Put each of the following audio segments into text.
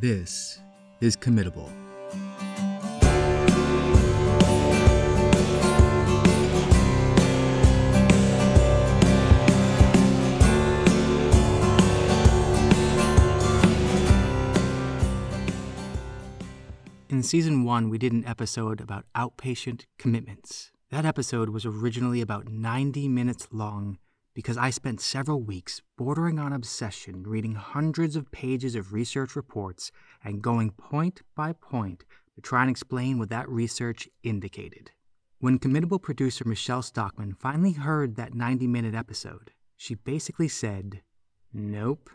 This is Committable. In season one, we did an episode about outpatient commitments. That episode was originally about 90 minutes long because I spent several weeks bordering on obsession reading hundreds of pages of research reports and going point by point to try and explain what that research indicated. When committable producer Michelle Stockman finally heard that 90 minute episode, she basically said, Nope.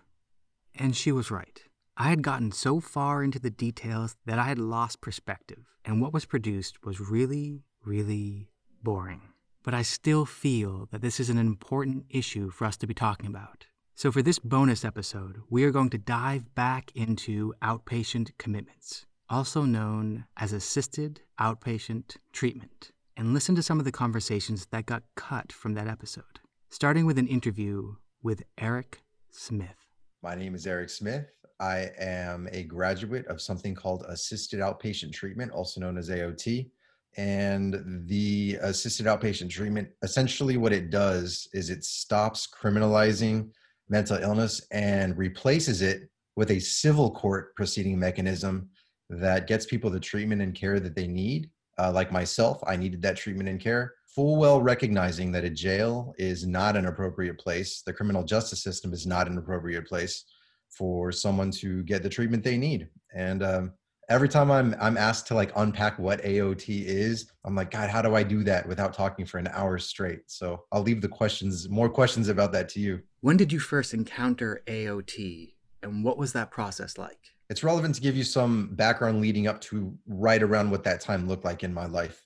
And she was right. I had gotten so far into the details that I had lost perspective, and what was produced was really, really boring. But I still feel that this is an important issue for us to be talking about. So, for this bonus episode, we are going to dive back into outpatient commitments, also known as assisted outpatient treatment, and listen to some of the conversations that got cut from that episode, starting with an interview with Eric Smith. My name is Eric Smith. I am a graduate of something called assisted outpatient treatment, also known as AOT. And the assisted outpatient treatment, essentially, what it does is it stops criminalizing mental illness and replaces it with a civil court proceeding mechanism that gets people the treatment and care that they need. Uh, like myself, I needed that treatment and care, full well recognizing that a jail is not an appropriate place. The criminal justice system is not an appropriate place for someone to get the treatment they need. And um, every time I'm I'm asked to like unpack what AOT is, I'm like, God, how do I do that without talking for an hour straight? So I'll leave the questions, more questions about that to you. When did you first encounter AOT, and what was that process like? It's relevant to give you some background leading up to right around what that time looked like in my life.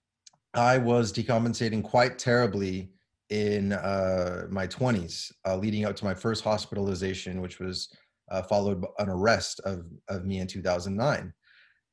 I was decompensating quite terribly in uh, my 20s, uh, leading up to my first hospitalization, which was uh, followed by an arrest of, of me in 2009.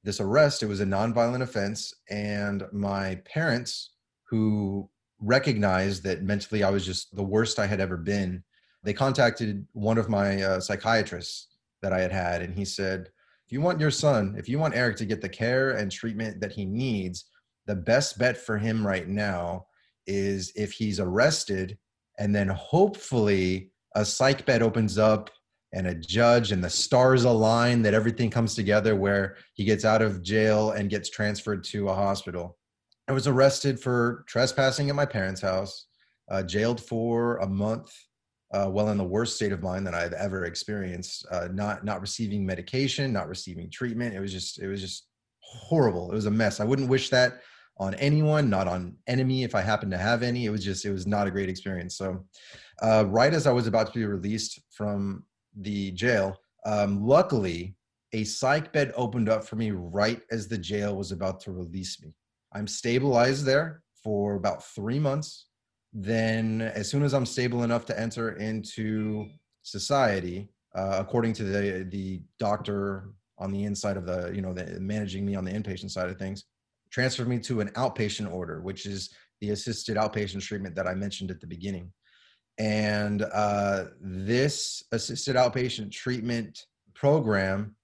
This arrest, it was a nonviolent offense, and my parents, who recognized that mentally I was just the worst I had ever been, they contacted one of my uh, psychiatrists that I had had, and he said, if you want your son, if you want Eric to get the care and treatment that he needs, the best bet for him right now is if he's arrested and then hopefully a psych bed opens up and a judge and the stars align that everything comes together where he gets out of jail and gets transferred to a hospital. I was arrested for trespassing at my parents' house, uh, jailed for a month, uh, well in the worst state of mind that I've ever experienced. Uh, not not receiving medication, not receiving treatment. It was just it was just horrible. It was a mess. I wouldn't wish that on anyone, not on enemy if I happen to have any. It was just it was not a great experience. So, uh, right as I was about to be released from the jail. Um, luckily, a psych bed opened up for me right as the jail was about to release me. I'm stabilized there for about three months. Then, as soon as I'm stable enough to enter into society, uh, according to the the doctor on the inside of the you know the managing me on the inpatient side of things, transferred me to an outpatient order, which is the assisted outpatient treatment that I mentioned at the beginning. And uh, this assisted outpatient treatment program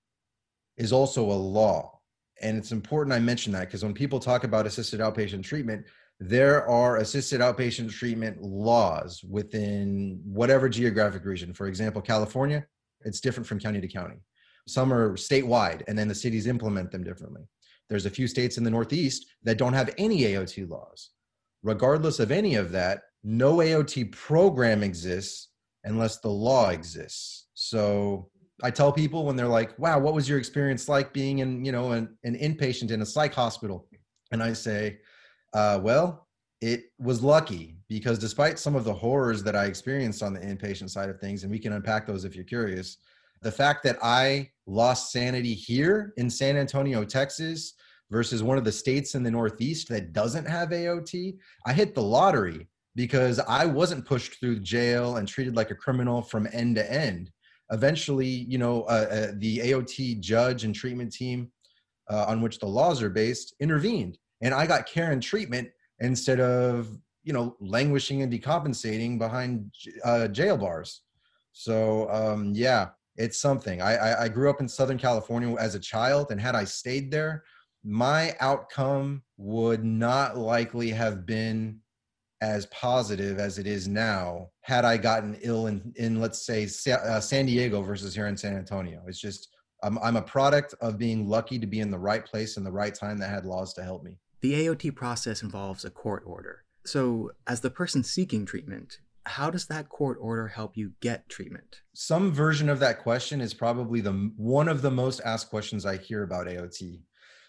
is also a law. And it's important I mention that because when people talk about assisted outpatient treatment, there are assisted outpatient treatment laws within whatever geographic region. For example, California, it's different from county to county. Some are statewide, and then the cities implement them differently. There's a few states in the Northeast that don't have any AOT laws. Regardless of any of that, no AOT program exists unless the law exists. So I tell people when they're like, wow, what was your experience like being in, you know, an, an inpatient in a psych hospital? And I say, uh, well, it was lucky because despite some of the horrors that I experienced on the inpatient side of things, and we can unpack those if you're curious, the fact that I lost sanity here in San Antonio, Texas, versus one of the states in the Northeast that doesn't have AOT, I hit the lottery because I wasn't pushed through jail and treated like a criminal from end to end. Eventually, you know, uh, uh, the AOT judge and treatment team uh, on which the laws are based intervened, and I got care and treatment instead of you know languishing and decompensating behind uh, jail bars. So um, yeah, it's something. I, I, I grew up in Southern California as a child, and had I stayed there, my outcome would not likely have been as positive as it is now had I gotten ill in, in let's say uh, San Diego versus here in San Antonio. It's just I'm, I'm a product of being lucky to be in the right place in the right time that had laws to help me. The AOT process involves a court order. So, as the person seeking treatment, how does that court order help you get treatment? Some version of that question is probably the one of the most asked questions I hear about AOT.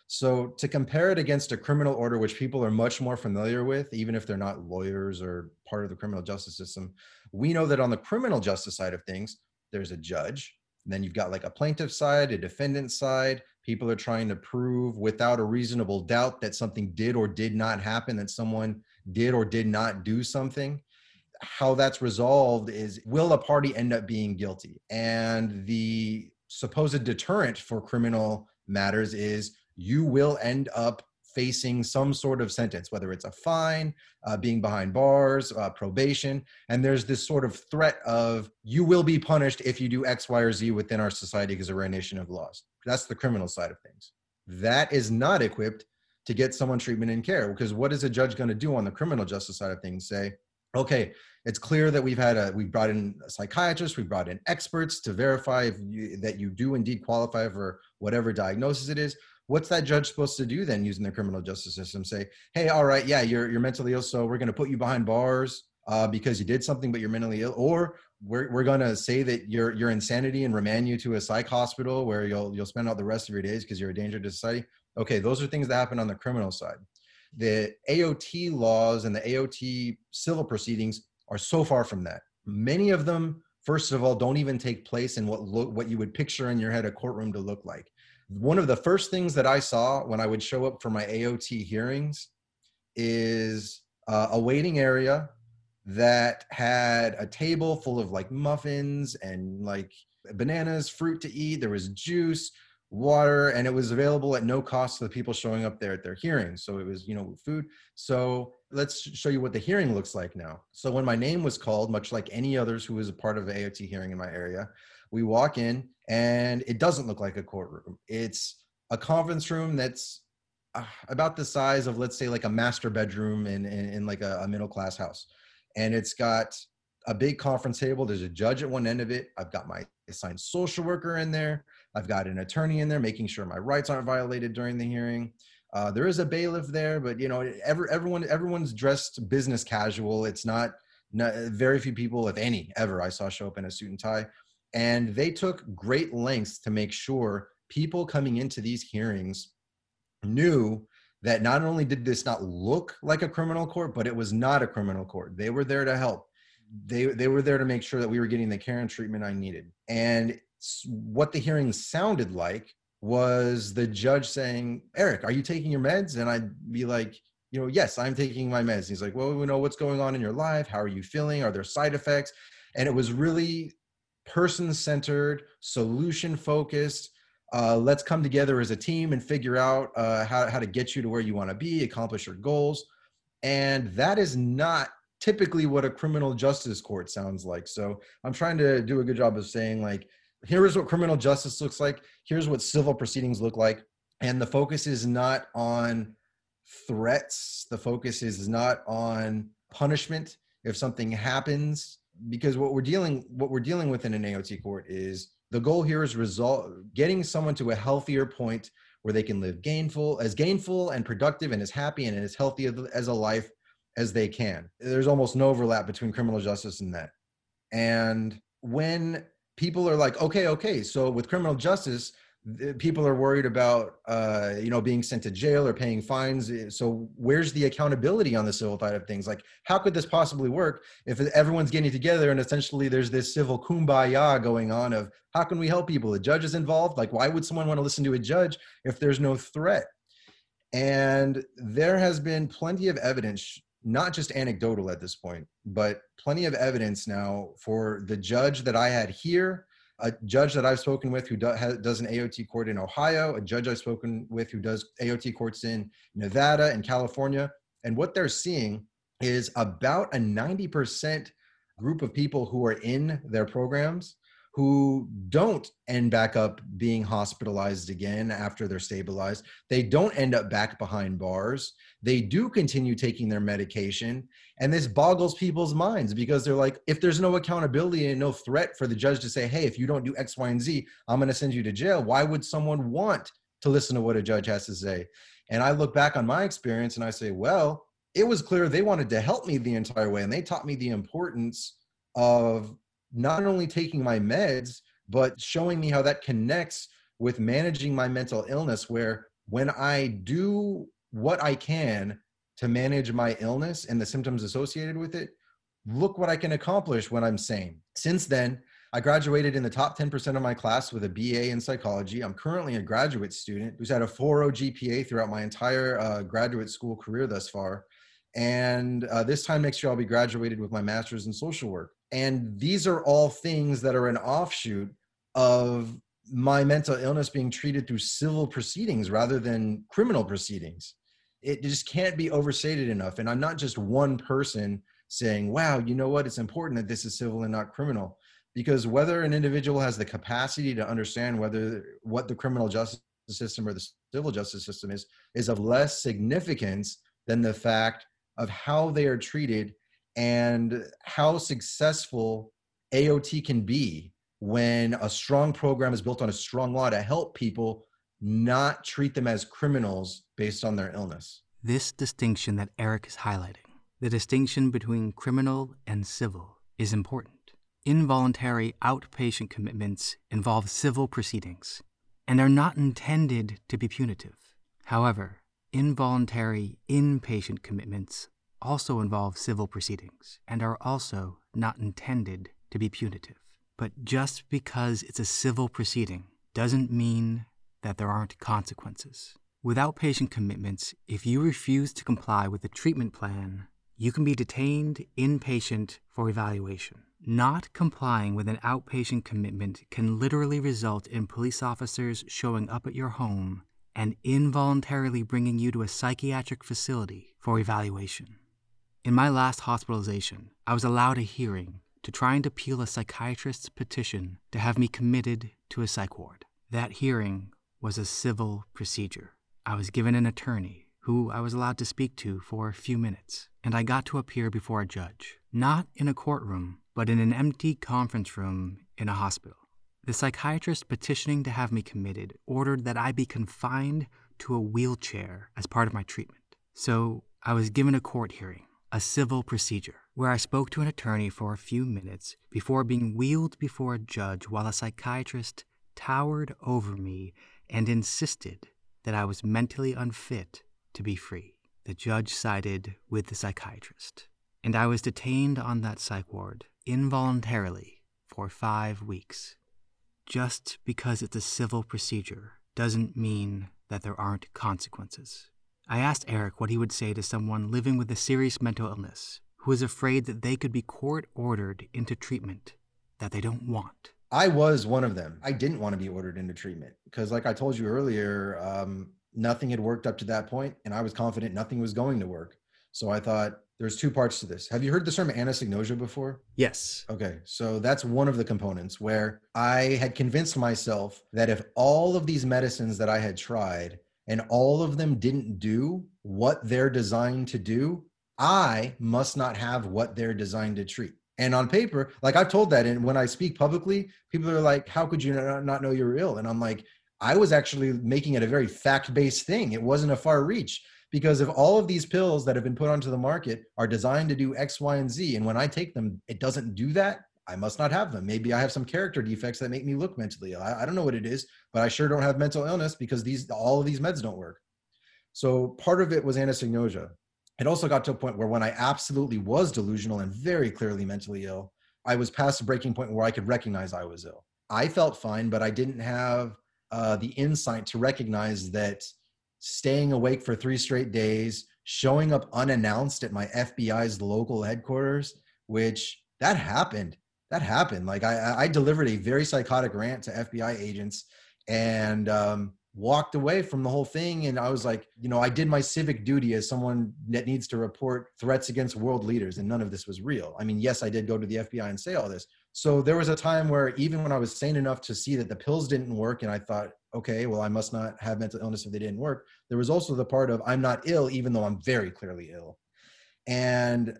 So to compare it against a criminal order, which people are much more familiar with, even if they're not lawyers or part of the criminal justice system, we know that on the criminal justice side of things, there's a judge. then you've got like a plaintiff side, a defendant side. People are trying to prove without a reasonable doubt that something did or did not happen, that someone did or did not do something how that's resolved is will a party end up being guilty? And the supposed deterrent for criminal matters is you will end up facing some sort of sentence, whether it's a fine, uh, being behind bars, uh, probation. And there's this sort of threat of you will be punished if you do X, Y, or Z within our society because we're a nation of laws. That's the criminal side of things. That is not equipped to get someone treatment and care because what is a judge going to do on the criminal justice side of things? Say, okay, it's clear that we've had a we brought in a psychiatrist, we brought in experts to verify you, that you do indeed qualify for whatever diagnosis it is. What's that judge supposed to do then using the criminal justice system? Say, hey, all right, yeah, you're you're mentally ill, so we're going to put you behind bars uh, because you did something, but you're mentally ill, or we're we're going to say that your your insanity and remand you to a psych hospital where you'll you'll spend out the rest of your days because you're a danger to society. Okay, those are things that happen on the criminal side. The AOT laws and the AOT civil proceedings are so far from that. Many of them, first of all, don't even take place in what look what you would picture in your head a courtroom to look like. One of the first things that I saw when I would show up for my AOT hearings is uh, a waiting area that had a table full of like muffins and like bananas, fruit to eat. There was juice, water, and it was available at no cost to the people showing up there at their hearings. So it was, you know, food. So let's show you what the hearing looks like now. So when my name was called, much like any others who was a part of an AOT hearing in my area, we walk in and it doesn't look like a courtroom. It's a conference room that's uh, about the size of, let's say, like a master bedroom in, in, in like a, a middle class house. And it's got a big conference table. There's a judge at one end of it. I've got my assigned social worker in there. I've got an attorney in there making sure my rights aren't violated during the hearing. Uh, there is a bailiff there, but you know, every, everyone everyone's dressed business casual. It's not, not very few people, if any, ever I saw show up in a suit and tie, and they took great lengths to make sure people coming into these hearings knew that not only did this not look like a criminal court, but it was not a criminal court. They were there to help. They they were there to make sure that we were getting the care and treatment I needed. And what the hearing sounded like was the judge saying, Eric, are you taking your meds? And I'd be like, you know, yes, I'm taking my meds. And he's like, well, we know what's going on in your life. How are you feeling? Are there side effects? And it was really person centered, solution focused. Uh, let's come together as a team and figure out uh, how, how to get you to where you want to be, accomplish your goals. And that is not typically what a criminal justice court sounds like. So I'm trying to do a good job of saying, like, here is what criminal justice looks like here's what civil proceedings look like and the focus is not on threats the focus is not on punishment if something happens because what we're dealing what we're dealing with in an AOT court is the goal here is result getting someone to a healthier point where they can live gainful as gainful and productive and as happy and as healthy as a life as they can there's almost no overlap between criminal justice and that and when people are like, okay, okay. So with criminal justice, people are worried about uh, you know being sent to jail or paying fines. Eh, so where's the accountability on the civil side of things? Like, how could this possibly work if everyone's getting together and essentially there's this civil kumbaya going on of how can we help people? The judge is involved. Like, why would someone want to listen to a judge if there's no threat? And there has been plenty of evidence not just anecdotal at this point, but plenty of evidence now for the judge that I had here, a judge that I've spoken with who do, has, does an AOT court in Ohio, a judge I've spoken with who does AOT courts in Nevada and California. And what they're seeing is about a 90% group of people who are in their programs who don't end back up being hospitalized again after they're stabilized. They don't end up back behind bars. They do continue taking their medication. And this boggles people's minds because they're like, if there's no accountability and no threat for the judge to say, hey, if you don't do X, Y, and Z, I'm going to send you to jail, why would someone want to listen to what a judge has to say? And I look back on my experience and I say, well, it was clear they wanted to help me the entire way. And they taught me the importance of not only taking my meds, but showing me how that connects with managing my mental illness. Where when I do what I can to manage my illness and the symptoms associated with it, look what I can accomplish when I'm sane. Since then, I graduated in the top 10% of my class with a BA in psychology. I'm currently a graduate student who's had a 4.0 GPA throughout my entire uh, graduate school career thus far. And uh, this time next year, I'll be graduated with my master's in social work. And these are all things that are an offshoot of my mental illness being treated through civil proceedings rather than criminal proceedings. It just can't be overstated enough. And I'm not just one person saying, wow, you know what? It's important that this is civil and not criminal. Because whether an individual has the capacity to understand whether what the criminal justice system or the civil justice system is, is of less significance than the fact of how they are treated and how successful AOT can be when a strong program is built on a strong law to help people not treat them as criminals based on their illness. This distinction that Eric is highlighting, the distinction between criminal and civil, is important. Involuntary outpatient commitments involve civil proceedings and are not intended to be punitive. However, Involuntary inpatient commitments also involve civil proceedings and are also not intended to be punitive. But just because it's a civil proceeding doesn't mean that there aren't consequences. With outpatient commitments, if you refuse to comply with the treatment plan, you can be detained inpatient for evaluation. Not complying with an outpatient commitment can literally result in police officers showing up at your home and involuntarily bringing you to a psychiatric facility for evaluation. In my last hospitalization, I was allowed a hearing to try and appeal a psychiatrist's petition to have me committed to a psych ward. That hearing was a civil procedure. I was given an attorney who I was allowed to speak to for a few minutes, and I got to appear before a judge, not in a courtroom, but in an empty conference room in a hospital. The psychiatrist petitioning to have me committed ordered that I be confined to a wheelchair as part of my treatment. So I was given a court hearing, a civil procedure, where I spoke to an attorney for a few minutes before being wheeled before a judge while a psychiatrist towered over me and insisted that I was mentally unfit to be free. The judge sided with the psychiatrist, and I was detained on that psych ward involuntarily for five weeks. Just because it's a civil procedure doesn't mean that there aren't consequences. I asked Eric what he would say to someone living with a serious mental illness who is afraid that they could be court ordered into treatment that they don't want. I was one of them. I didn't want to be ordered into treatment because, like I told you earlier, um, nothing had worked up to that point, and I was confident nothing was going to work. So I thought, there's two parts to this. Have you heard the term anosognosia before? Yes. Okay. So that's one of the components where I had convinced myself that if all of these medicines that I had tried and all of them didn't do what they're designed to do, I must not have what they're designed to treat. And on paper, like I've told that, and when I speak publicly, people are like, How could you not know you're ill? And I'm like, I was actually making it a very fact based thing. It wasn't a far reach because if all of these pills that have been put onto the market are designed to do X, Y, and Z, and when I take them, it doesn't do that, I must not have them. Maybe I have some character defects that make me look mentally ill. I, I don't know what it is, but I sure don't have mental illness because these all of these meds don't work. So part of it was anosognosia. It also got to a point where when I absolutely was delusional and very clearly mentally ill, I was past the breaking point where I could recognize I was ill. I felt fine, but I didn't have uh, the insight to recognize that staying awake for three straight days, showing up unannounced at my FBI's local headquarters, which that happened. That happened. Like I, I delivered a very psychotic rant to FBI agents and um, walked away from the whole thing. And I was like, you know, I did my civic duty as someone that needs to report threats against world leaders, and none of this was real. I mean, yes, I did go to the FBI and say all this, So there was a time where even when I was sane enough to see that the pills didn't work, and I thought, okay, well, I must not have mental illness if they didn't work. There was also the part of I'm not ill, even though I'm very clearly ill. And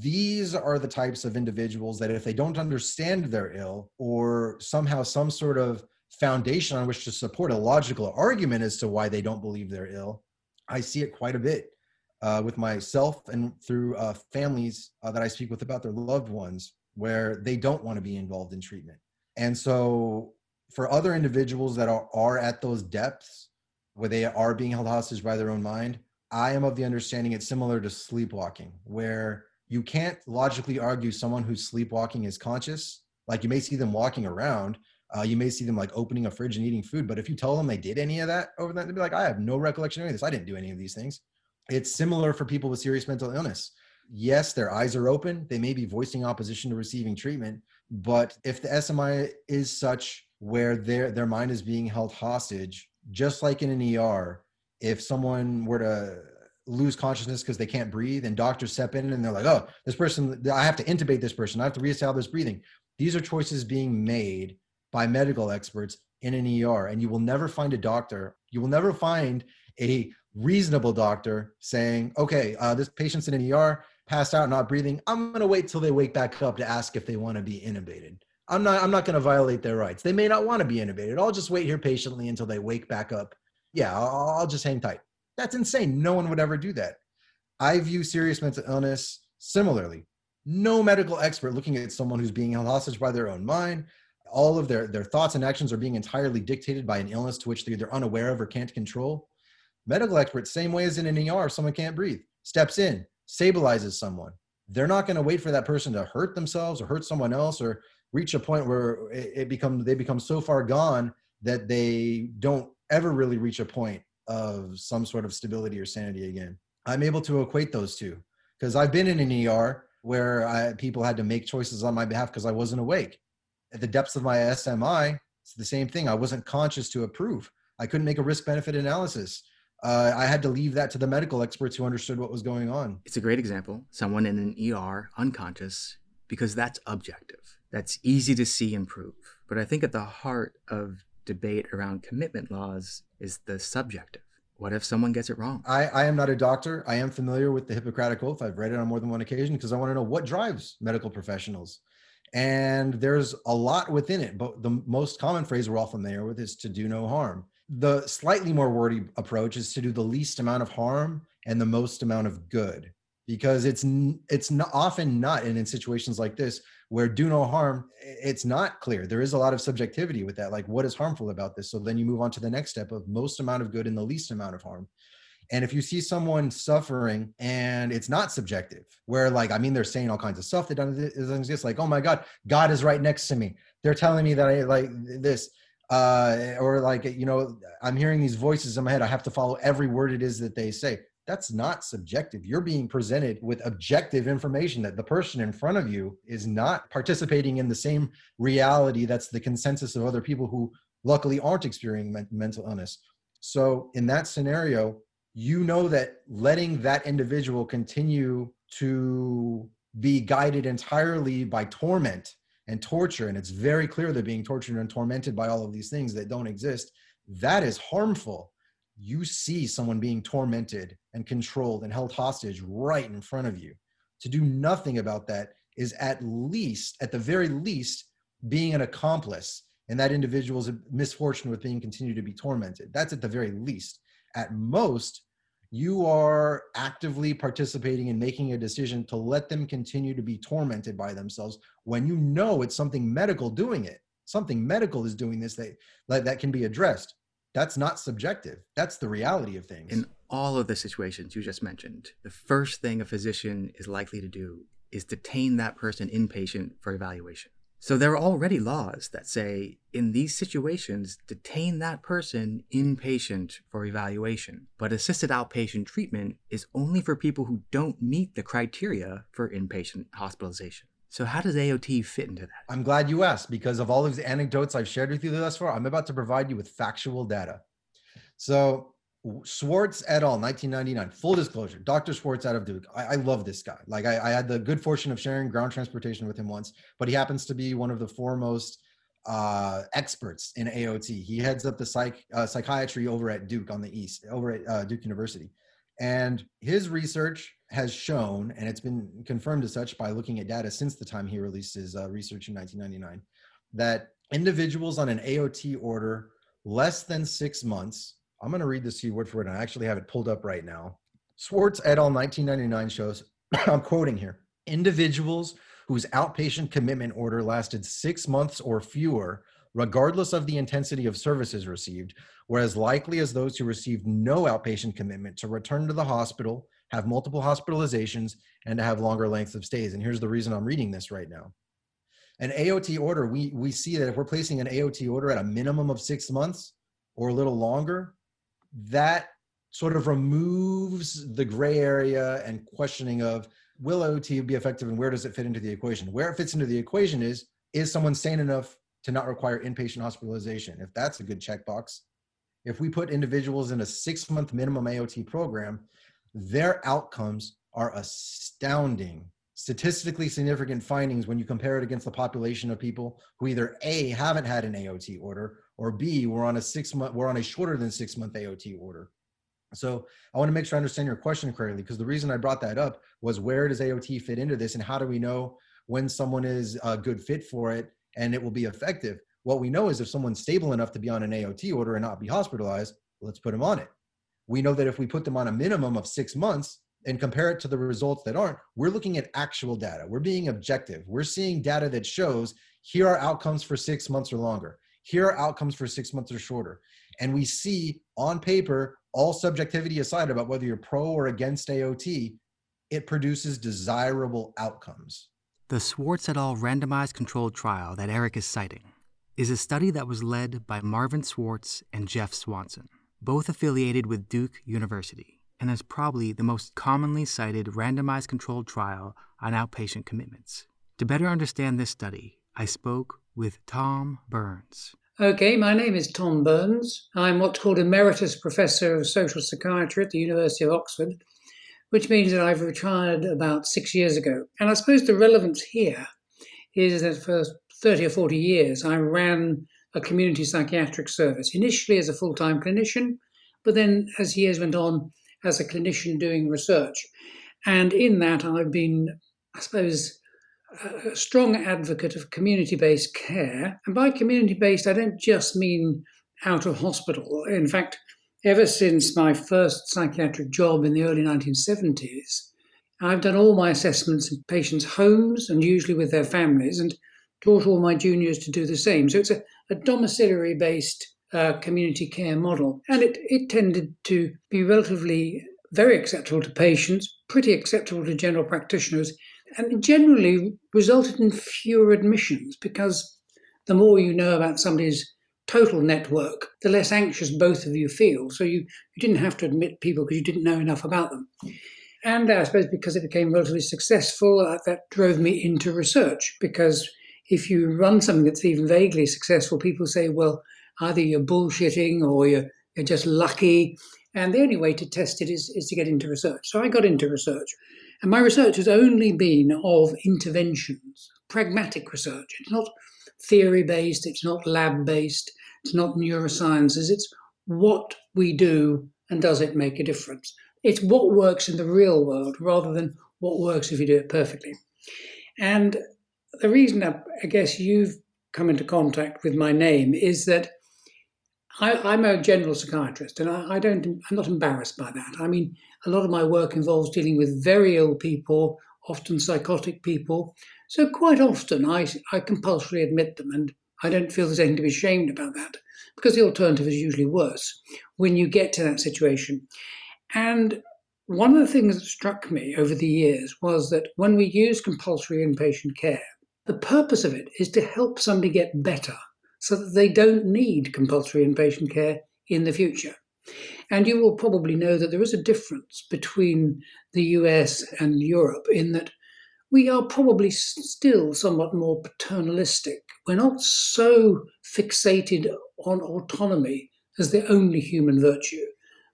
these are the types of individuals that if they don't understand they're ill or somehow some sort of foundation on which to support a logical argument as to why they don't believe they're ill, I see it quite a bit uh, with myself and through uh, families uh, that I speak with about their loved ones where they don't want to be involved in treatment. And so, for other individuals that are, are at those depths where they are being held hostage by their own mind, I am of the understanding it's similar to sleepwalking, where you can't logically argue someone who's sleepwalking is conscious. Like you may see them walking around, uh, you may see them like opening a fridge and eating food, but if you tell them they did any of that over that, they'd be like, I have no recollection of any of this. I didn't do any of these things. It's similar for people with serious mental illness. Yes, their eyes are open. They may be voicing opposition to receiving treatment, but if the SMI is such where their their mind is being held hostage, just like in an ER, if someone were to lose consciousness because they can't breathe and doctors step in and they're like oh this person i have to intubate this person. I have to reestablish breathing. These are choices being made by medical experts in an er and you will never find a doctor you will never find a reasonable doctor saying okay uh, this patient's in an er passed out not breathing. I'm going to wait till they wake back up to ask if they want to be intubated. I'm not i'm not going to violate their rights. They may not want to be intubated. I'll just wait here patiently until they wake back up. Yeah I'll, I'll just hang tight that's insane. No one would ever do that. I view serious mental illness similarly. No medical expert looking at someone who's being held hostage by their own mind. All of their, their thoughts and actions are being entirely dictated by an illness to which they're either unaware of or can't control. Medical experts, same way as in an ER, someone can't breathe, steps in, stabilizes someone. They're not going to wait for that person to hurt themselves or hurt someone else or reach a point where it, it become they become so far gone that they don't ever really reach a point of some sort of stability or sanity again. I'm able to equate those two because I've been in an ER where I, people had to make choices on my behalf because I wasn't awake. At the depths of my SMI, it's the same thing. I wasn't conscious to approve. I couldn't make a risk benefit analysis. Uh, I had to leave that to the medical experts who understood what was going on. It's a great example. Someone in an ER, unconscious, because that's objective. That's easy to see and prove. But I think at the heart of debate around commitment laws is the subjective. What if someone gets it wrong? I, I am not a doctor. I am familiar with the Hippocratic Oath. I've read it on more than one occasion because I want to know what drives medical professionals. And there's a lot within it, but the most common phrase we're all familiar with is to do no harm. The slightly more wordy approach is to do the least amount of harm and the most amount of good because it's it's not, often not and in situations like this where do no harm it's not clear. There is a lot of subjectivity with that like what is harmful about this? So then you move on to the next step of most amount of good and the least amount of harm. And if you see someone suffering and it's not subjective where like i mean they're saying all kinds of stuff that doesn't exist like oh my god god is right next to me. They're telling me that i like this uh or like you know i'm hearing these voices in my head. I have to follow every word it is that they say that's not subjective. You're being presented with objective information that the person in front of you is not participating in the same reality that's the consensus of other people who luckily aren't experiencing mental illness. So, in that scenario, you know that letting that individual continue to be guided entirely by torment and torture, and it's very clear they're being tortured and tormented by all of these things that don't exist, that is harmful you see someone being tormented and controlled and held hostage right in front of you. To do nothing about that is at least, at the very least, being an accomplice in that individual's misfortune with being continued to be tormented. That's at the very least. At most, you are actively participating in making a decision to let them continue to be tormented by themselves when you know it's something medical doing it. Something medical is doing this that, that can be addressed that's not subjective. That's the reality of things. In all of the situations you just mentioned, the first thing a physician is likely to do is detain that person inpatient for evaluation. So there are already laws that say in these situations, detain that person inpatient for evaluation. But assisted outpatient treatment is only for people who don't meet the criteria for inpatient hospitalization. So, how does AOT fit into that? I'm glad you asked because of all these anecdotes I've shared with you thus far, I'm about to provide you with factual data. So, Swartz et al. 1999. Full disclosure, Dr. Swartz out of Duke. I, I love this guy. Like I, I, had the good fortune of sharing ground transportation with him once, but he happens to be one of the foremost uh, experts in AOT. He heads up the psych uh, psychiatry over at Duke on the East, over at uh, Duke University, and his research has shown, and it's been confirmed as such by looking at data since the time he released his uh, research in 1999, that individuals on an AOT order less than six months. I'm going to read this to you word for word, and I actually have it pulled up right now. Swartz et al. 1999 shows, I'm quoting here, individuals whose outpatient commitment order lasted six months or fewer, regardless of the intensity of services received, were as likely as those who received no outpatient commitment to return to the hospital, have multiple hospitalizations, and to have longer lengths of stays. And here's the reason I'm reading this right now an AOT order, we we see that if we're placing an AOT order at a minimum of six months or a little longer, that sort of removes the gray area and questioning of will AOT be effective and where does it fit into the equation? Where it fits into the equation is is someone sane enough to not require inpatient hospitalization? If that's a good checkbox. If we put individuals in a six month minimum AOT program, their outcomes are astounding statistically significant findings when you compare it against the population of people who either a haven't had an AOT order or b were on a six month we're on a shorter than six month AOT order. So I want to make sure I understand your question correctly because the reason I brought that up was where does AOT fit into this and how do we know when someone is a good fit for it and it will be effective? What we know is if someone's stable enough to be on an AOT order and not be hospitalized, let's put them on it. We know that if we put them on a minimum of six months, and compare it to the results that aren't, we're looking at actual data. We're being objective. We're seeing data that shows here are outcomes for six months or longer. Here are outcomes for six months or shorter. And we see on paper, all subjectivity aside about whether you're pro or against AOT, it produces desirable outcomes. The Swartz et al. randomized controlled trial that Eric is citing is a study that was led by Marvin Swartz and Jeff Swanson, both affiliated with Duke University and is probably the most commonly cited randomized controlled trial on outpatient commitments. To better understand this study, I spoke with Tom Burns. Okay, my name is Tom Burns. I'm what's called Emeritus Professor of Social Psychiatry at the University of Oxford, which means that I've retired about six years ago. And I suppose the relevance here is that for 30 or 40 years, I ran a community psychiatric service, initially as a full time clinician, but then as years went on, as a clinician doing research. And in that, I've been, I suppose, a strong advocate of community based care. And by community based, I don't just mean out of hospital. In fact, ever since my first psychiatric job in the early 1970s, I've done all my assessments in patients' homes and usually with their families, and taught all my juniors to do the same. So it's a, a domiciliary based uh, community care model. And it, it tended to be relatively very acceptable to patients, pretty acceptable to general practitioners, and generally resulted in fewer admissions because the more you know about somebody's total network, the less anxious both of you feel. So you, you didn't have to admit people because you didn't know enough about them. And I suppose because it became relatively successful, uh, that drove me into research because if you run something that's even vaguely successful, people say, well, either you're bullshitting or you're, you're just lucky. And the only way to test it is, is to get into research. So I got into research. And my research has only been of interventions, pragmatic research. It's not theory based, it's not lab based, it's not neurosciences. It's what we do and does it make a difference? It's what works in the real world rather than what works if you do it perfectly. And the reason I, I guess you've come into contact with my name is that I, am a general psychiatrist, and I, I, don't. I'm not embarrassed by that. I mean, a lot of my work involves dealing with very ill people, often psychotic people. So quite often, I I compulsorily admit them, and I don't feel there's anything to be ashamed about that, because the alternative is usually worse when you get to that situation. And one of the things that struck me over the years was that when we use compulsory inpatient care, the purpose of it is to help somebody get better so that they don't need compulsory inpatient care in the future. And you will probably know that there is a difference between the US and Europe in that we are probably still somewhat more paternalistic. We're not so fixated on autonomy as the only human virtue.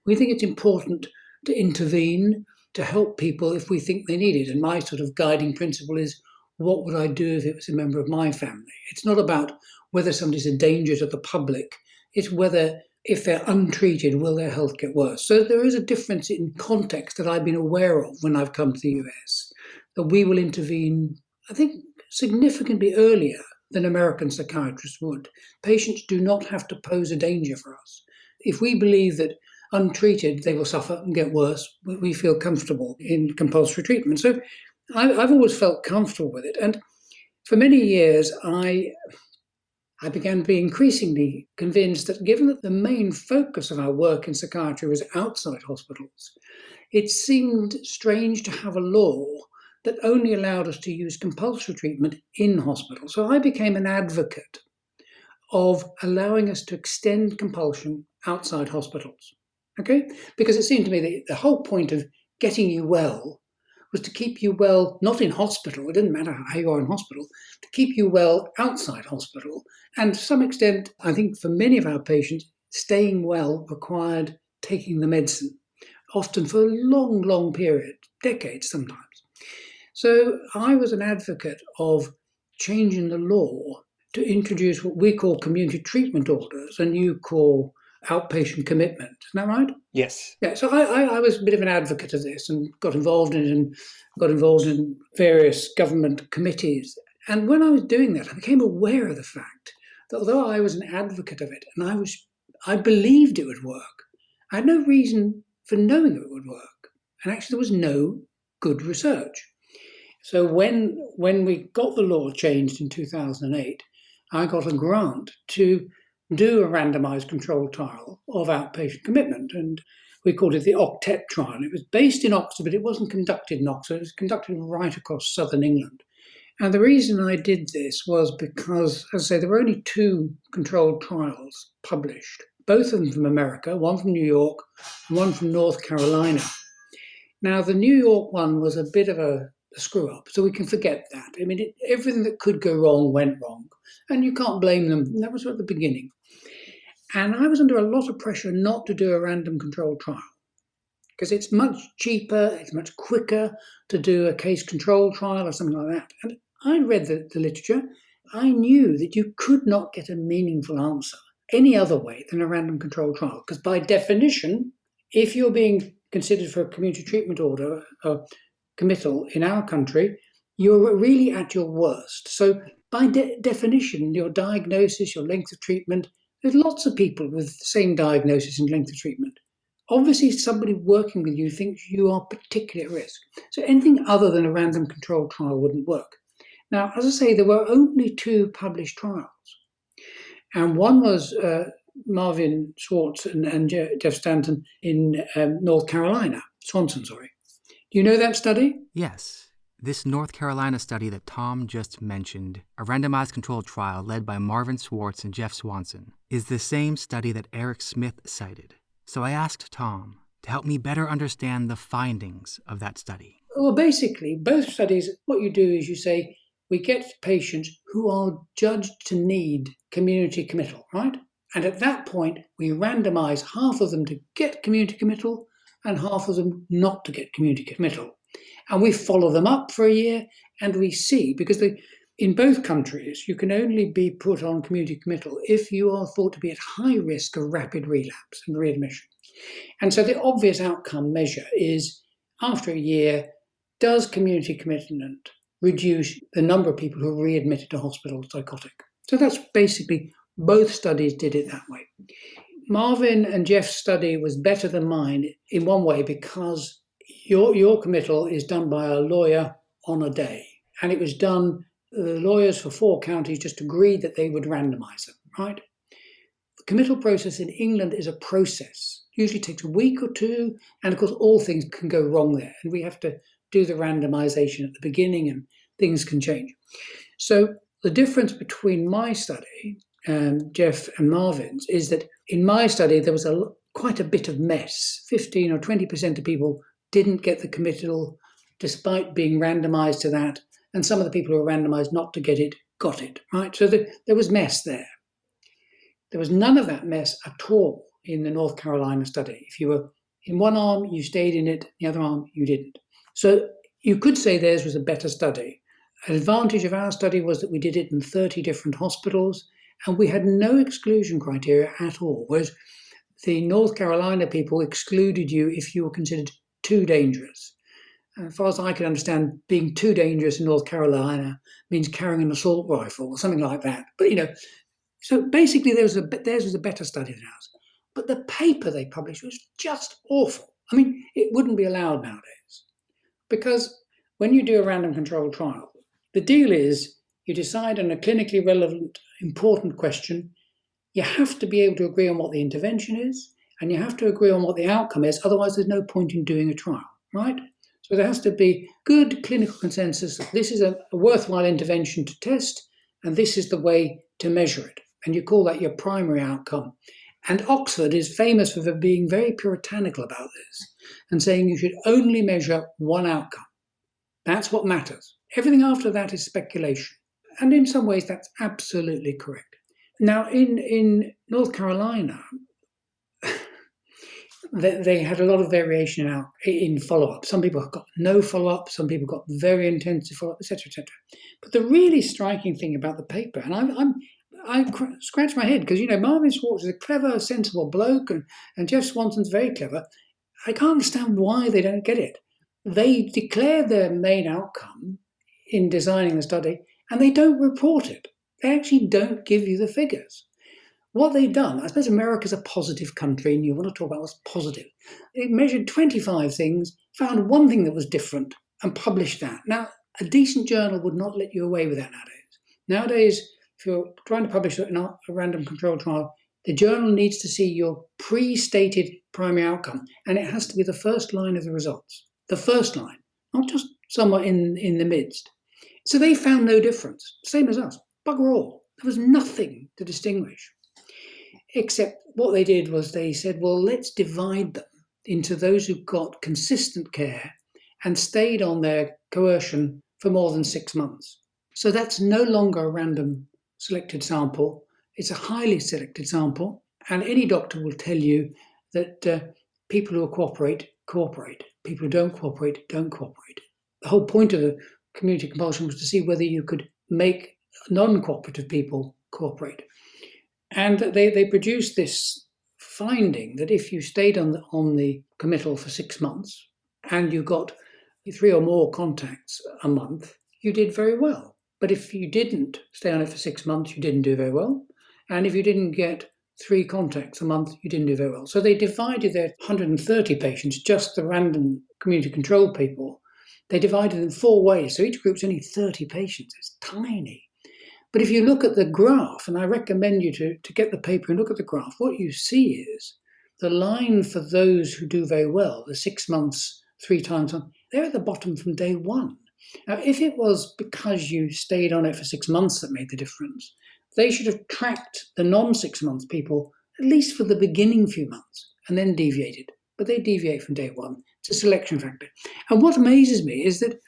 we think it's important to intervene to help people if we think they need it. And my sort of guiding principle is what would I do if it was a member of my family? It's not about whether somebody's a danger to the public, it's whether if they're untreated, will their health get worse? So there is a difference in context that I've been aware of when I've come to the US, that we will intervene, I think, significantly earlier than American psychiatrists would. Patients do not have to pose a danger for us. If we believe that untreated they will suffer and get worse, we feel comfortable in compulsory treatment. So I've always felt comfortable with it. And for many years, I I began to be increasingly convinced that given that the main focus of our work in psychiatry was outside hospitals, it seemed strange to have a law that only allowed us to use compulsory treatment in hospitals. So I became an advocate of allowing us to extend compulsion outside hospitals. Okay? Because it seemed to me that the whole point of getting you well was to keep you well, not in hospital, it didn't matter how you are in hospital, to keep you well outside hospital. And to some extent, I think for many of our patients, staying well required taking the medicine, often for a long, long period, decades sometimes. So I was an advocate of changing the law to introduce what we call community treatment orders and you call outpatient commitment. Isn't that right? Yes. Yeah. So I, I, I, was a bit of an advocate of this and got involved in it and got involved in various government committees. And when I was doing that, I became aware of the fact that although I was an advocate of it and I was I believed it would work, I had no reason for knowing it would work. And actually there was no good research. So when when we got the law changed in 2008, I got a grant to do a randomized controlled trial of outpatient commitment. And we called it the Octet trial. It was based in Oxford, but it wasn't conducted in Oxford. It was conducted right across southern England. And the reason I did this was because, as I say, there were only two controlled trials published, both of them from America, one from New York one from North Carolina. Now, the New York one was a bit of a, a screw up, so we can forget that. I mean, it, everything that could go wrong went wrong, and you can't blame them. That was at the beginning. And I was under a lot of pressure not to do a random control trial because it's much cheaper, it's much quicker to do a case control trial or something like that. And I read the, the literature. I knew that you could not get a meaningful answer any other way than a random control trial because, by definition, if you're being considered for a community treatment order or committal in our country, you're really at your worst. So, by de- definition, your diagnosis, your length of treatment there's lots of people with the same diagnosis and length of treatment. Obviously, somebody working with you thinks you are particularly at risk. So anything other than a random controlled trial wouldn't work. Now, as I say, there were only two published trials. And one was uh, Marvin Swartz and, and, Jeff Stanton in um, North Carolina, Swanson, sorry. Do you know that study? Yes. This North Carolina study that Tom just mentioned, a randomized controlled trial led by Marvin Swartz and Jeff Swanson, is the same study that Eric Smith cited. So I asked Tom to help me better understand the findings of that study. Well, basically, both studies, what you do is you say, we get patients who are judged to need community committal, right? And at that point, we randomize half of them to get community committal and half of them not to get community committal. And we follow them up for a year and we see because in both countries you can only be put on community committal if you are thought to be at high risk of rapid relapse and readmission. And so the obvious outcome measure is after a year does community commitment reduce the number of people who are readmitted to hospital psychotic? So that's basically both studies did it that way marvin and jeff's study was better than mine in one way because your your committal is done by a lawyer on a day, and it was done. The lawyers for four counties just agreed that they would randomise them. Right. The committal process in England is a process. Usually takes a week or two, and of course all things can go wrong there, and we have to do the randomisation at the beginning, and things can change. So the difference between my study and Jeff and Marvin's is that in my study there was a quite a bit of mess. Fifteen or twenty percent of people didn't get the committal despite being randomized to that. And some of the people who were randomized not to get it got it, right? So the, there was mess there. There was none of that mess at all in the North Carolina study. If you were in one arm, you stayed in it, the other arm, you didn't. So you could say theirs was a better study. An advantage of our study was that we did it in 30 different hospitals and we had no exclusion criteria at all, whereas the North Carolina people excluded you if you were considered too dangerous. As far as I can understand, being too dangerous in North Carolina means carrying an assault rifle or something like that. But you know, so basically, there was a theirs was a better study than ours. But the paper they published was just awful. I mean, it wouldn't be allowed nowadays because when you do a random controlled trial, the deal is you decide on a clinically relevant, important question. You have to be able to agree on what the intervention is, and you have to agree on what the outcome is. Otherwise, there's no point in doing a trial, right? So there has to be good clinical consensus that this is a, a worthwhile intervention to test, and this is the way to measure it. And you call that your primary outcome. And Oxford is famous for being very puritanical about this and saying you should only measure one outcome. That's what matters. Everything after that is speculation. And in some ways, that's absolutely correct. Now, in, in North Carolina, they, had a lot of variation out in follow up. Some people have got no follow up, some people got very intensive follow up, etc., etc. But the really striking thing about the paper, and I'm, I'm I scratch my head because you know Marvin Swartz is a clever, sensible bloke, and, and Jeff Swanson's very clever. I can't understand why they don't get it. They declare their main outcome in designing the study, and they don't report it. They actually don't give you the figures. What they've done, I suppose America's a positive country, and you want to talk about what's positive. It measured 25 things, found one thing that was different, and published that. Now, a decent journal would not let you away with that nowadays. Nowadays, if you're trying to publish a random control trial, the journal needs to see your pre stated primary outcome, and it has to be the first line of the results. The first line, not just somewhere in, in the midst. So they found no difference, same as us. Bugger all. There was nothing to distinguish. Except what they did was they said, well, let's divide them into those who got consistent care and stayed on their coercion for more than six months. So that's no longer a random selected sample. It's a highly selected sample, and any doctor will tell you that uh, people who cooperate cooperate. People who don't cooperate don't cooperate. The whole point of the community compulsion was to see whether you could make non-cooperative people cooperate, and they they produced this finding that if you stayed on the, on the committal for six months and you got three or more contacts a month, you did very well. But if you didn't stay on it for six months, you didn't do very well. And if you didn't get three contacts a month, you didn't do very well. So they divided their 130 patients, just the random community control people, they divided in four ways. So each group's only 30 patients. It's tiny. But if you look at the graph, and I recommend you to, to get the paper and look at the graph, what you see is the line for those who do very well, the six months, three times on, they're at the bottom from day one. Now, if it was because you stayed on it for six months that made the difference, they should have tracked the non six months people at least for the beginning few months and then deviated. But they deviate from day one. It's a selection factor. And what amazes me is that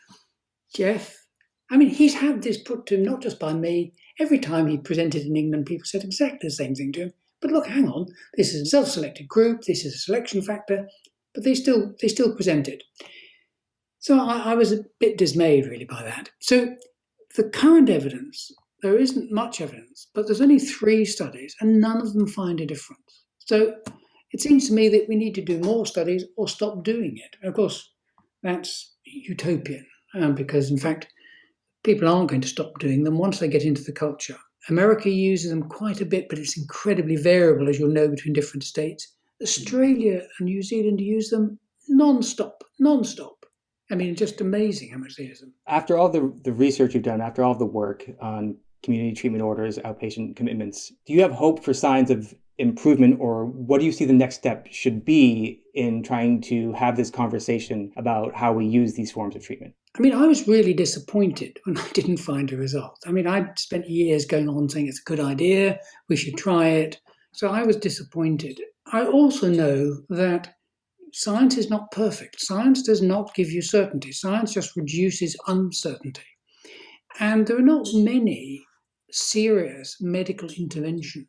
Jeff, I mean, he's had this put to him not just by me. Every time he presented in England, people said exactly the same thing to him. But look, hang on, this is a self-selected group, this is a selection factor, but they still they still present it. So I, I was a bit dismayed really by that. So the current evidence, there isn't much evidence, but there's only three studies and none of them find a difference. So it seems to me that we need to do more studies or stop doing it. And of course, that's utopian um, because, in fact, people aren't going to stop doing them once they get into the culture. America uses them quite a bit, but it's incredibly variable, as you'll know, between different states. Australia and New Zealand use them non-stop, non-stop. I mean, just amazing how much they use them. After all the, the research you've done, after all the work on community treatment orders, outpatient commitments, do you have hope for signs of improvement, or what do you see the next step should be in trying to have this conversation about how we use these forms of treatment? I mean, I was really disappointed when I didn't find a result. I mean, I'd spent years going on saying it's a good idea, we should try it. So I was disappointed. I also know that science is not perfect. Science does not give you certainty. Science just reduces uncertainty. And there are not many serious medical interventions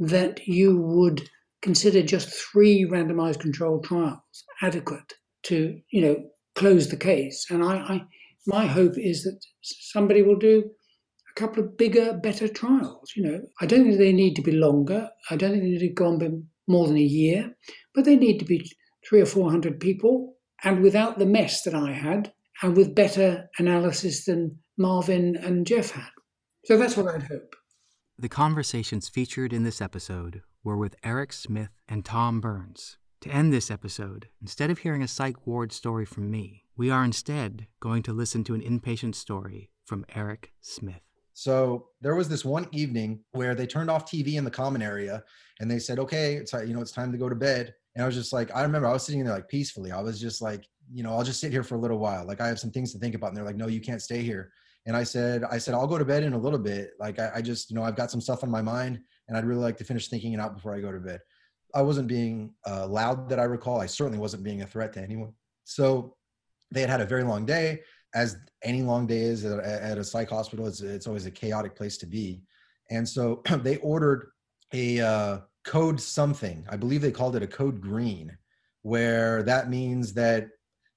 that you would consider just three randomized controlled trials adequate to, you know, close the case. And I, I my hope is that somebody will do a couple of bigger, better trials. You know, I don't think they need to be longer. I don't think they need to go on more than a year, but they need to be three or four hundred people, and without the mess that I had, and with better analysis than Marvin and Jeff had. So that's what I'd hope. The conversations featured in this episode were with Eric Smith and Tom Burns. To end this episode, instead of hearing a psych ward story from me, we are instead going to listen to an inpatient story from Eric Smith. So there was this one evening where they turned off TV in the common area and they said, okay, it's you know, it's time to go to bed. And I was just like, I remember I was sitting there like peacefully. I was just like, you know, I'll just sit here for a little while. Like I have some things to think about. And they're like, no, you can't stay here. And I said, I said, I'll go to bed in a little bit. Like I, I just, you know, I've got some stuff on my mind and I'd really like to finish thinking it out before I go to bed. I wasn't being uh, loud that I recall. I certainly wasn't being a threat to anyone. So they had had a very long day as any long day is at, at a psych hospital. It's, it's always a chaotic place to be. And so they ordered a uh, code something. I believe they called it a code green, where that means that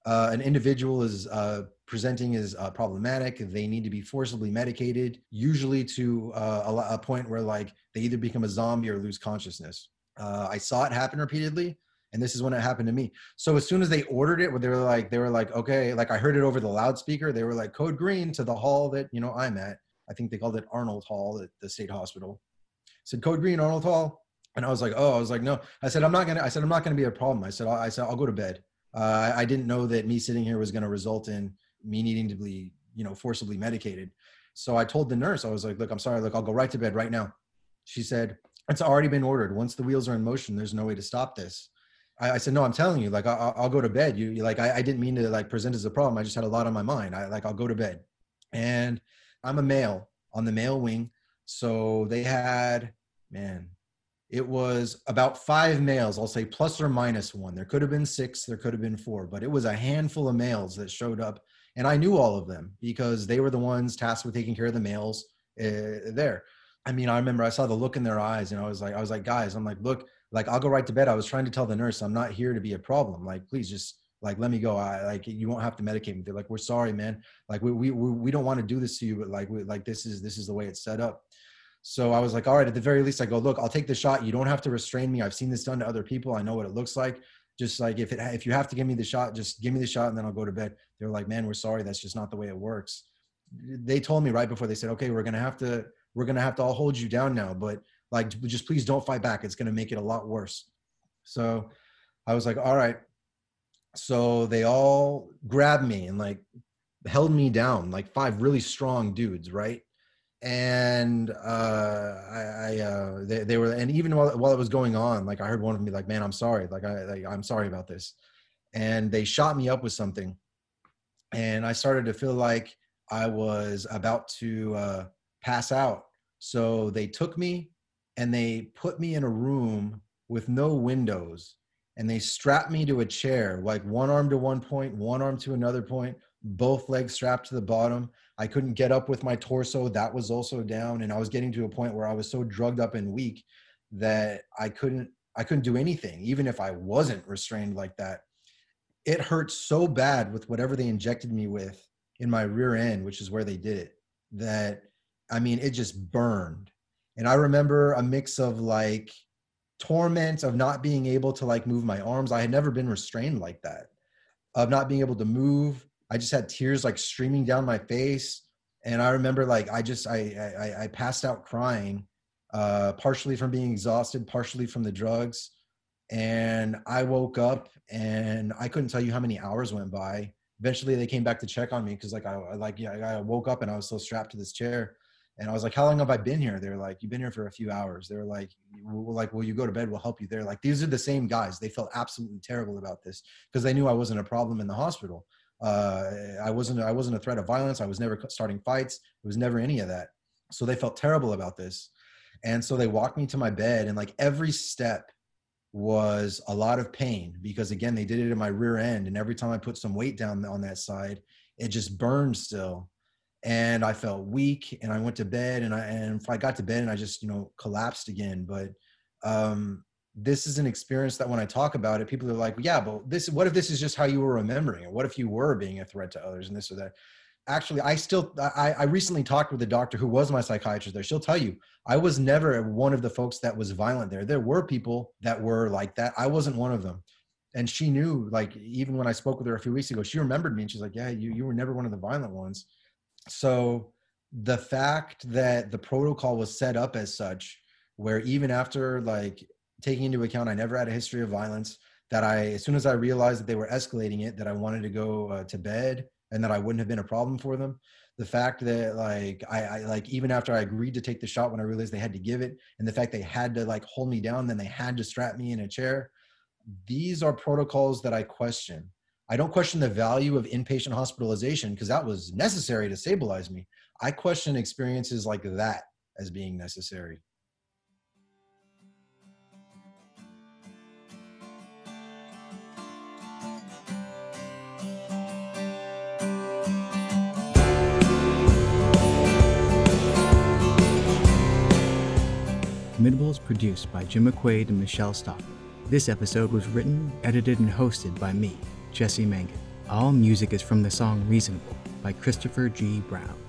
uh, an individual is uh, presenting as uh, problematic. They need to be forcibly medicated, usually to uh, a, a, point where like they either become a zombie or lose consciousness. Uh, I saw it happen repeatedly, and this is when it happened to me. So as soon as they ordered it, they were like, they were like, okay, like I heard it over the loudspeaker. They were like, code green to the hall that you know I'm at. I think they called it Arnold Hall at the state hospital. said code green Arnold Hall, and I was like, oh, I was like, no. I said I'm not gonna. I said I'm not gonna be a problem. I said I, I said I'll go to bed. Uh, I didn't know that me sitting here was going to result in me needing to be, you know, forcibly medicated. So I told the nurse, I was like, look, I'm sorry. Look, I'll go right to bed right now. She said, it's already been ordered. Once the wheels are in motion, there's no way to stop this. I, I said, no, I'm telling you, like, I, will go to bed. You, you like, I, I, didn't mean to like present as a problem. I just had a lot on my mind. I like, I'll go to bed. And I'm a male on the male wing. So they had, man, it was about five males, I'll say plus or minus one. There could have been six, there could have been four, but it was a handful of males that showed up. And I knew all of them because they were the ones tasked with taking care of the males uh, there. I mean, I remember I saw the look in their eyes and I was like, I was like, guys, I'm like, look, like I'll go right to bed. I was trying to tell the nurse, I'm not here to be a problem. Like, please just like, let me go. I like, you won't have to medicate me. They're like, we're sorry, man. Like we, we, we don't want to do this to you, but like, we, like this is, this is the way it's set up. So I was like, all right, at the very least, I go, look, I'll take the shot. You don't have to restrain me. I've seen this done to other people. I know what it looks like. Just like if it, if you have to give me the shot, just give me the shot and then I'll go to bed. They're like, man, we're sorry. That's just not the way it works. They told me right before they said, okay, we're to have to, we're to have to all hold you down now, but like, just please don't fight back. It's to make it a lot worse. So I was like, all right. So they all grabbed me and like held me down, like five really strong dudes, right? And uh, I, I uh, they, they were, and even while while it was going on, like I heard one of them be like, "Man, I'm sorry. Like I, like, I'm sorry about this." And they shot me up with something, and I started to feel like I was about to uh, pass out. So they took me and they put me in a room with no windows and they strapped me to a chair, like one arm to one point, one arm to another point, both legs strapped to the bottom. I couldn't get up with my torso, that was also down. And I was getting to a point where I was so drugged up and weak that I couldn't I couldn't do anything, even if I wasn't restrained like that. It hurt so bad with whatever they injected me with in my rear end, which is where they did it, that I mean, it just burned. And I remember a mix of like torment of not being able to like move my arms. I had never been restrained like that, of not being able to move. I just had tears like streaming down my face. And I remember like I just I I, I passed out crying, uh, partially from being exhausted, partially from the drugs. And I woke up and I couldn't tell you how many hours went by. Eventually, they came back to check on me because like I like yeah I woke up and I was still strapped to this chair and I was like, how long have I been here? They're like, you've been here for a few hours. They're like, like, well, you go to bed, we'll help you. They're like, these are the same guys. They felt absolutely terrible about this because they knew I wasn't a problem in the hospital. Uh, I wasn't, I wasn't a threat of violence. I was never starting fights. It was never any of that. So they felt terrible about this. And so they walked me to my bed and like every step was a lot of pain because again, they did it in my rear end. And every time I put some weight down on that side, it just burned still and I felt weak and I went to bed and I and I got to bed and I just you know collapsed again. But um, this is an experience that when I talk about it, people are like, yeah, but this, what if this is just how you were remembering it? What if you were being a threat to others and this or that? Actually, I still, I, I recently talked with a doctor who was my psychiatrist there. She'll tell you, I was never one of the folks that was violent there. There were people that were like that. I wasn't one of them. And she knew, like, even when I spoke with her a few weeks ago, she remembered me and she's like, yeah, you, you were never one of the violent ones. So the fact that the protocol was set up as such, where even after like taking into account I never had a history of violence. That I, as soon as I realized that they were escalating it, that I wanted to go uh, to bed and that I wouldn't have been a problem for them. The fact that like I, I like even after I agreed to take the shot when I realized they had to give it, and the fact they had to like hold me down, then they had to strap me in a chair. These are protocols that I question. I don't question the value of inpatient hospitalization because that was necessary to stabilize me. I question experiences like that as being necessary. Committable is produced by Jim McQuaid and Michelle Stockman. This episode was written, edited, and hosted by me, Jesse Mangan. All music is from the song Reasonable by Christopher G. Brown.